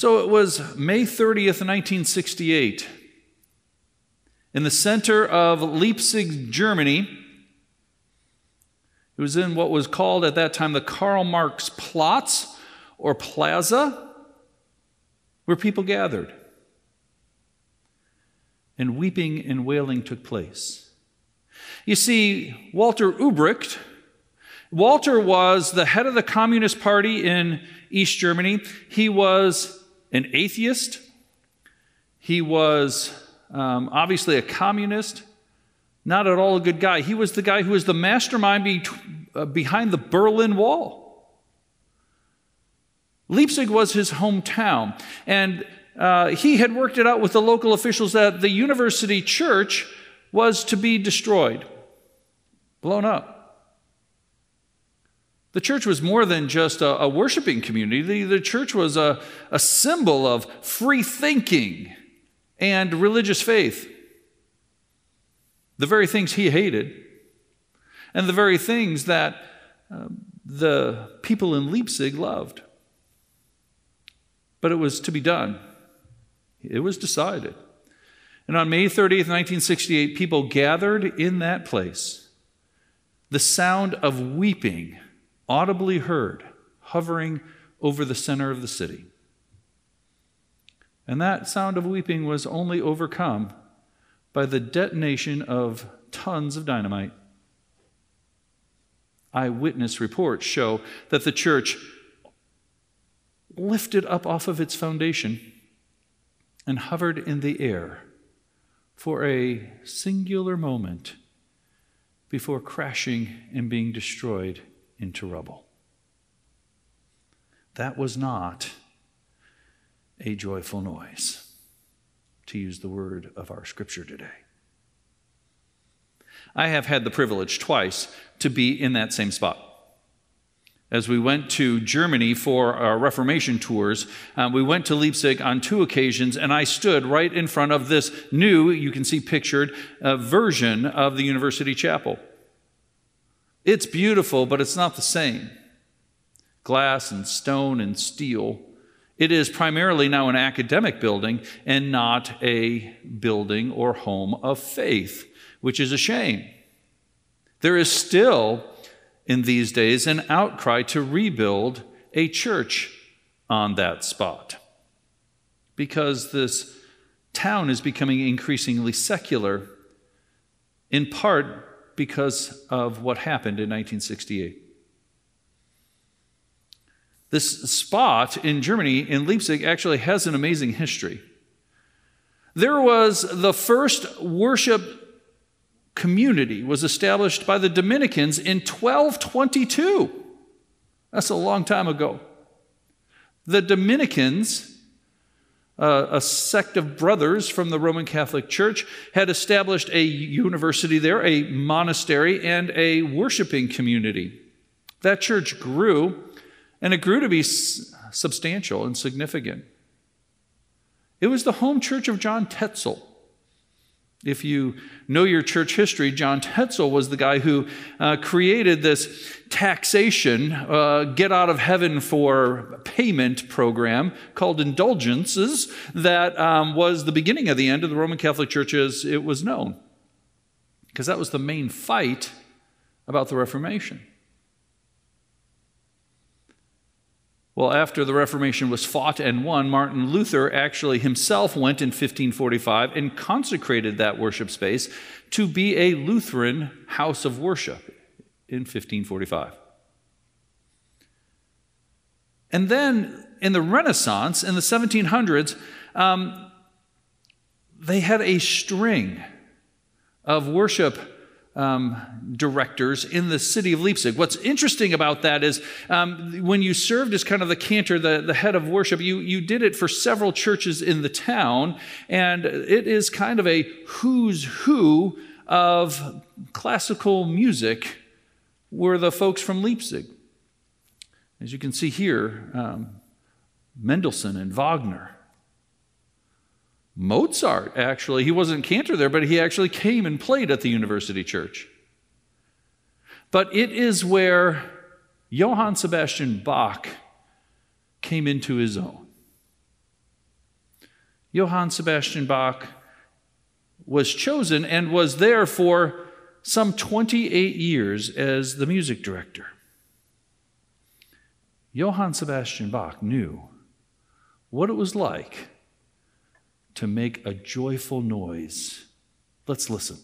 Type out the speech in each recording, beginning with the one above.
So it was May 30th, 1968. In the center of Leipzig, Germany, it was in what was called at that time the Karl Marx Platz or Plaza, where people gathered. And weeping and wailing took place. You see, Walter Ulbricht, Walter was the head of the Communist Party in East Germany. He was an atheist. He was um, obviously a communist, not at all a good guy. He was the guy who was the mastermind be, uh, behind the Berlin Wall. Leipzig was his hometown, and uh, he had worked it out with the local officials that the university church was to be destroyed, blown up. The church was more than just a, a worshiping community. The, the church was a, a symbol of free thinking and religious faith. The very things he hated, and the very things that uh, the people in Leipzig loved. But it was to be done, it was decided. And on May 30th, 1968, people gathered in that place. The sound of weeping audibly heard, hovering over the center of the city. And that sound of weeping was only overcome by the detonation of tons of dynamite. Eyewitness reports show that the church lifted up off of its foundation and hovered in the air for a singular moment before crashing and being destroyed into rubble. That was not a joyful noise, to use the word of our scripture today. I have had the privilege twice to be in that same spot. As we went to Germany for our Reformation tours, um, we went to Leipzig on two occasions, and I stood right in front of this new, you can see pictured, uh, version of the University Chapel. It's beautiful, but it's not the same. Glass and stone and steel. It is primarily now an academic building and not a building or home of faith, which is a shame. There is still, in these days, an outcry to rebuild a church on that spot because this town is becoming increasingly secular, in part because of what happened in 1968. This spot in Germany, in Leipzig, actually has an amazing history. There was the first worship community was established by the Dominicans in 1222. That's a long time ago. The Dominicans uh, a sect of brothers from the Roman Catholic Church, had established a university there, a monastery, and a worshiping community. That church grew, and it grew to be s- substantial and significant. It was the home church of John Tetzel. If you know your church history, John Tetzel was the guy who uh, created this taxation, uh, get out of heaven for payment program called indulgences that um, was the beginning of the end of the Roman Catholic Church as it was known. Because that was the main fight about the Reformation. Well, after the Reformation was fought and won, Martin Luther actually himself went in 1545 and consecrated that worship space to be a Lutheran house of worship in 1545. And then in the Renaissance, in the 1700s, um, they had a string of worship um, directors in the city of Leipzig. What's interesting about that is um, when you served as kind of the cantor, the, the head of worship, you, you did it for several churches in the town, and it is kind of a who's who of classical music were the folks from Leipzig. As you can see here, um, Mendelssohn and Wagner. Mozart, actually, he wasn't cantor there, but he actually came and played at the university church. But it is where Johann Sebastian Bach came into his own. Johann Sebastian Bach was chosen and was there for some 28 years as the music director. Johann Sebastian Bach knew what it was like to make a joyful noise. Let's listen.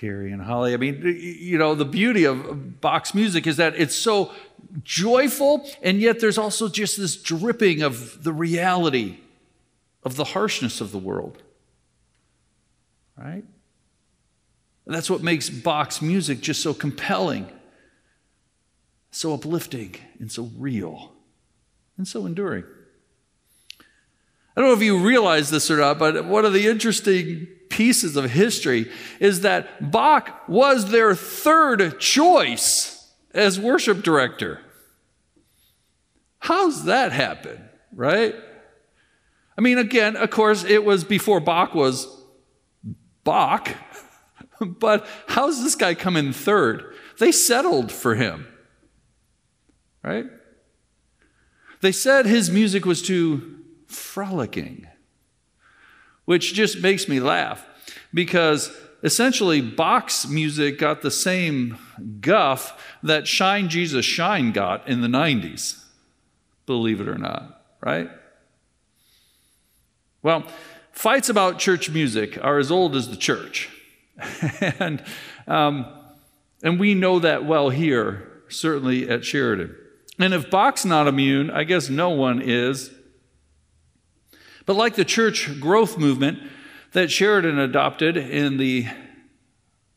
Carrie and Holly. I mean, you know, the beauty of Bach's music is that it's so joyful, and yet there's also just this dripping of the reality of the harshness of the world. Right? And that's what makes Bach's music just so compelling, so uplifting, and so real, and so enduring. I don't know if you realize this or not, but one of the interesting pieces of history is that Bach was their third choice as worship director. How's that happen, right? I mean, again, of course, it was before Bach was Bach, but how's this guy come in third? They settled for him, right? They said his music was too frolicking, which just makes me laugh because essentially Bach's music got the same guff that Shine Jesus Shine got in the 90s, believe it or not, right? Well, fights about church music are as old as the church. and, um, and we know that well here, certainly at Sheridan. And if Bach's not immune, I guess no one is. But like the church growth movement that Sheridan adopted in the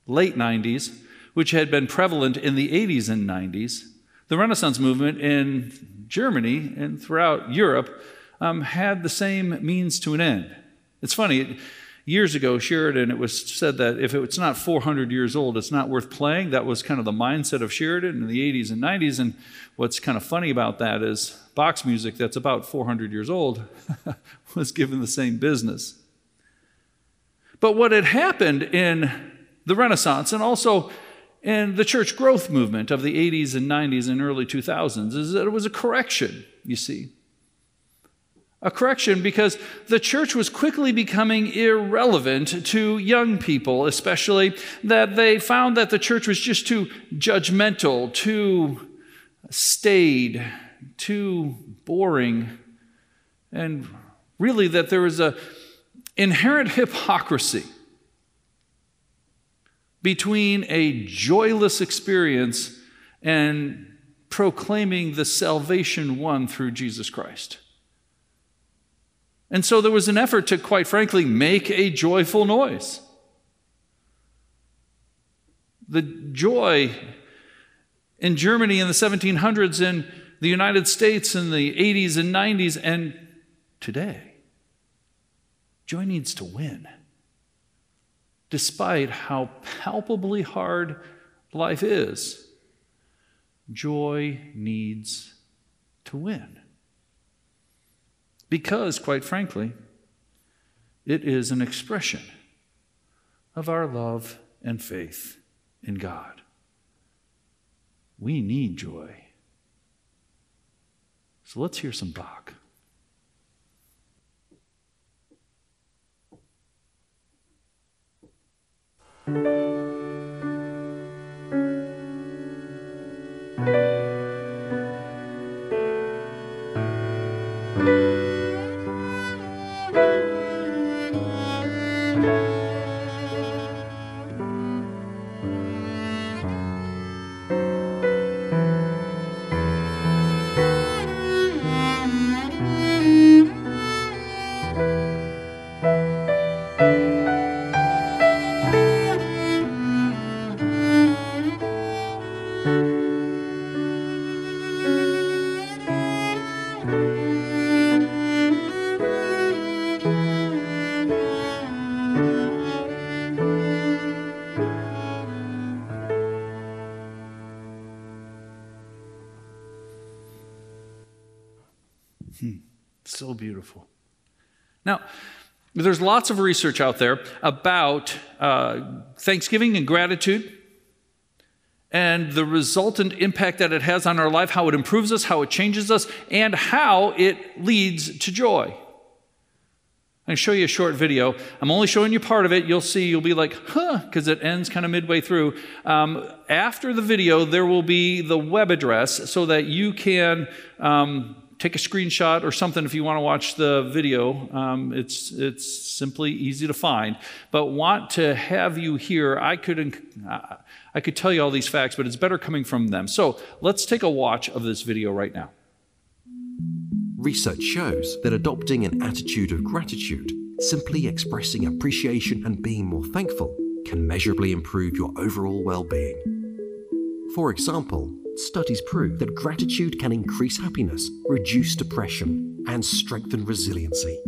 late 90s, which had been prevalent in the 80s and 90s, the Renaissance movement in Germany and throughout Europe um, had the same means to an end. It's funny, years ago, Sheridan, it was said that if it's not 400 years old, it's not worth playing. That was kind of the mindset of Sheridan in the 80s and 90s. And what's kind of funny about that is Bach's music, that's about 400 years old, was given the same business. But what had happened in the Renaissance and also in the church growth movement of the 80s and 90s and early 2000s is that it was a correction, you see. A correction because the church was quickly becoming irrelevant to young people, especially that they found that the church was just too judgmental, too staid, too boring, and really that there was a inherent hypocrisy between a joyless experience and proclaiming the salvation won through Jesus Christ. And so there was an effort to, quite frankly, make a joyful noise. The joy in Germany in the 1700s, in the United States in the 80s and 90s, and today. Joy needs to win. Despite how palpably hard life is, joy needs to win. Because, quite frankly, it is an expression of our love and faith in God. We need joy. So let's hear some Bach. Hmm. So beautiful. Now, there's lots of research out there about uh, Thanksgiving and gratitude and the resultant impact that it has on our life, how it improves us, how it changes us, and how it leads to joy. I'm going to show you a short video. I'm only showing you part of it. You'll see, you'll be like, huh, because it ends kind of midway through. Um, after the video, there will be the web address so that you can um, take a screenshot or something if you want to watch the video. Um, it's, it's simply easy to find. But want to have you here, I could, I could tell you all these facts, but it's better coming from them. So let's take a watch of this video right now. Research shows that adopting an attitude of gratitude, simply expressing appreciation and being more thankful, can measurably improve your overall well being. For example, studies prove that gratitude can increase happiness, reduce depression, and strengthen resiliency.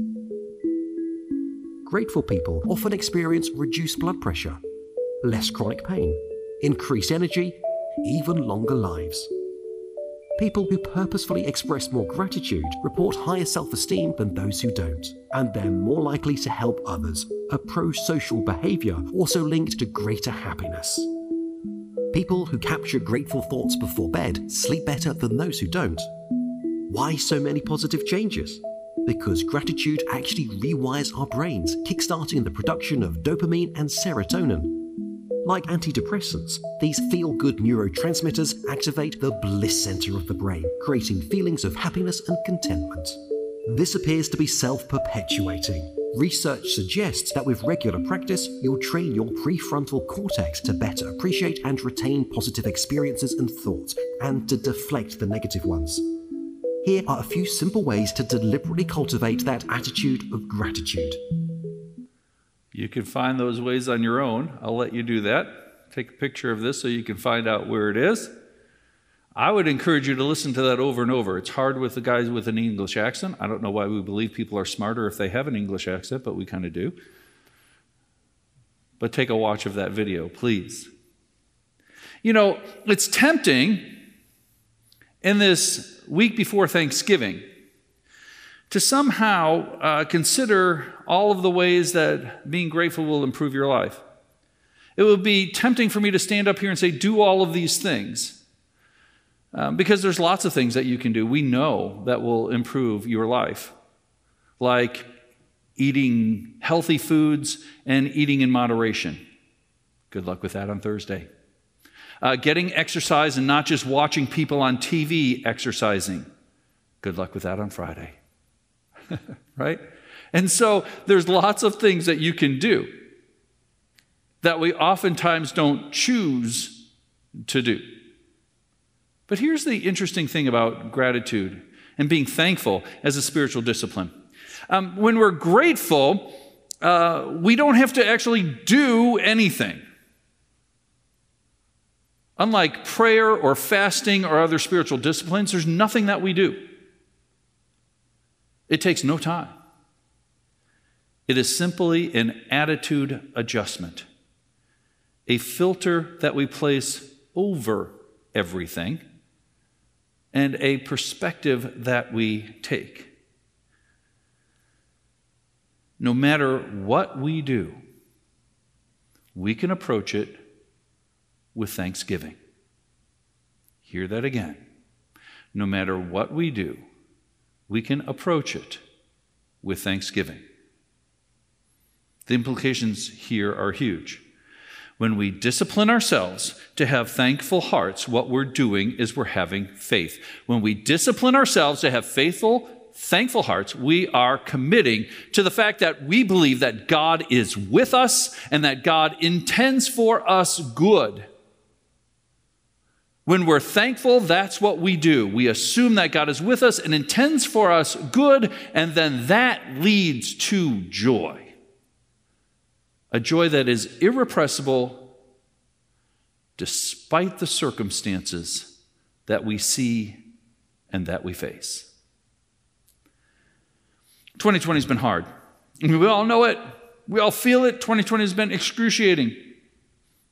Grateful people often experience reduced blood pressure, less chronic pain, increased energy, even longer lives. People who purposefully express more gratitude report higher self esteem than those who don't, and they're more likely to help others, a pro social behaviour also linked to greater happiness. People who capture grateful thoughts before bed sleep better than those who don't. Why so many positive changes? Because gratitude actually rewires our brains, kickstarting the production of dopamine and serotonin. Like antidepressants, these feel good neurotransmitters activate the bliss center of the brain, creating feelings of happiness and contentment. This appears to be self perpetuating, Research suggests that with regular practice, you'll train your prefrontal cortex to better appreciate and retain positive experiences and thoughts, and to deflect the negative ones. Here are a few simple ways to deliberately cultivate that attitude of gratitude. You can find those ways on your own. I'll let you do that. Take a picture of this so you can find out where it is. I would encourage you to listen to that over and over. It's hard with the guys with an English accent. I don't know why we believe people are smarter if they have an English accent, but we kind of do. But take a watch of that video, please. You know, it's tempting in this week before Thanksgiving to somehow uh, consider all of the ways that being grateful will improve your life. It would be tempting for me to stand up here and say, do all of these things. Um, because there's lots of things that you can do. We know that will improve your life, like eating healthy foods and eating in moderation. Good luck with that on Thursday. Uh, getting exercise and not just watching people on TV exercising. Good luck with that on Friday. right? And so there's lots of things that you can do that we oftentimes don't choose to do. But here's the interesting thing about gratitude and being thankful as a spiritual discipline. Um, when we're grateful, uh, we don't have to actually do anything. Unlike prayer or fasting or other spiritual disciplines, there's nothing that we do. It takes no time. It is simply an attitude adjustment, a filter that we place over everything and a perspective that we take. No matter what we do, we can approach it with thanksgiving. Hear that again. No matter what we do, we can approach it with thanksgiving. The implications here are huge. When we discipline ourselves to have thankful hearts, what we're doing is we're having faith. When we discipline ourselves to have faithful, thankful hearts, we are committing to the fact that we believe that God is with us and that God intends for us good. When we're thankful, that's what we do. We assume that God is with us and intends for us good, and then that leads to joy a joy that is irrepressible despite the circumstances that we see and that we face. 2020 has been hard. We all know it. We all feel it. 2020 has been excruciating,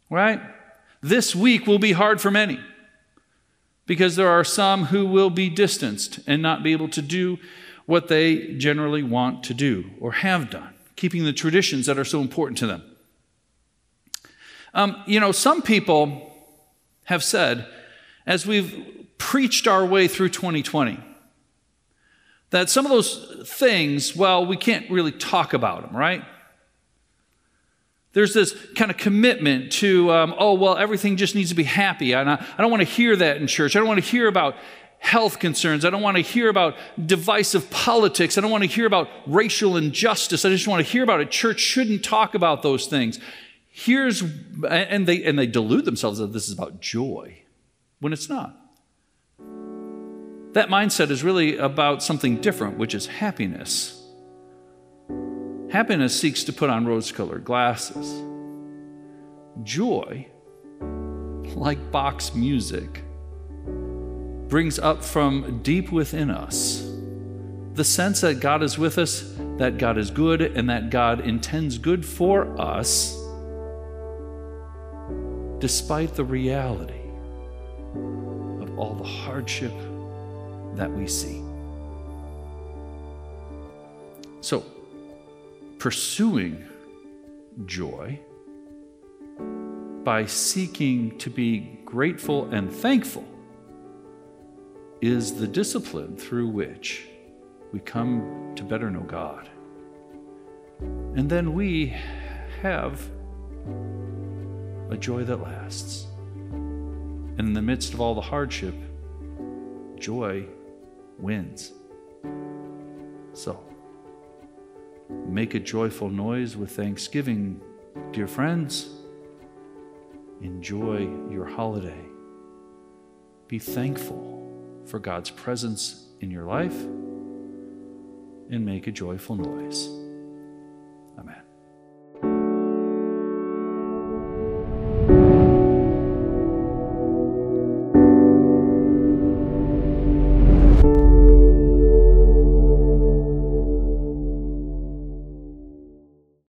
right? This week will be hard for many because there are some who will be distanced and not be able to do what they generally want to do or have done, keeping the traditions that are so important to them. Um, you know, some people have said, as we've preached our way through 2020, that some of those things, well, we can't really talk about them, right? There's this kind of commitment to, um, oh, well, everything just needs to be happy. And I, I don't want to hear that in church. I don't want to hear about health concerns. I don't want to hear about divisive politics. I don't want to hear about racial injustice. I just want to hear about it. Church shouldn't talk about those things. Here's, and they, and they delude themselves that this is about joy when it's not. That mindset is really about something different, which is happiness. Happiness seeks to put on rose colored glasses. Joy, like Bach's music, brings up from deep within us the sense that God is with us, that God is good, and that God intends good for us, despite the reality of all the hardship that we see. So, pursuing joy by seeking to be grateful and thankful is the discipline through which we come to better know God. And then we have a joy that lasts. And in the midst of all the hardship, joy wins. So, make a joyful noise with thanksgiving, dear friends. Enjoy your holiday. Be thankful for God's presence in your life and make a joyful noise.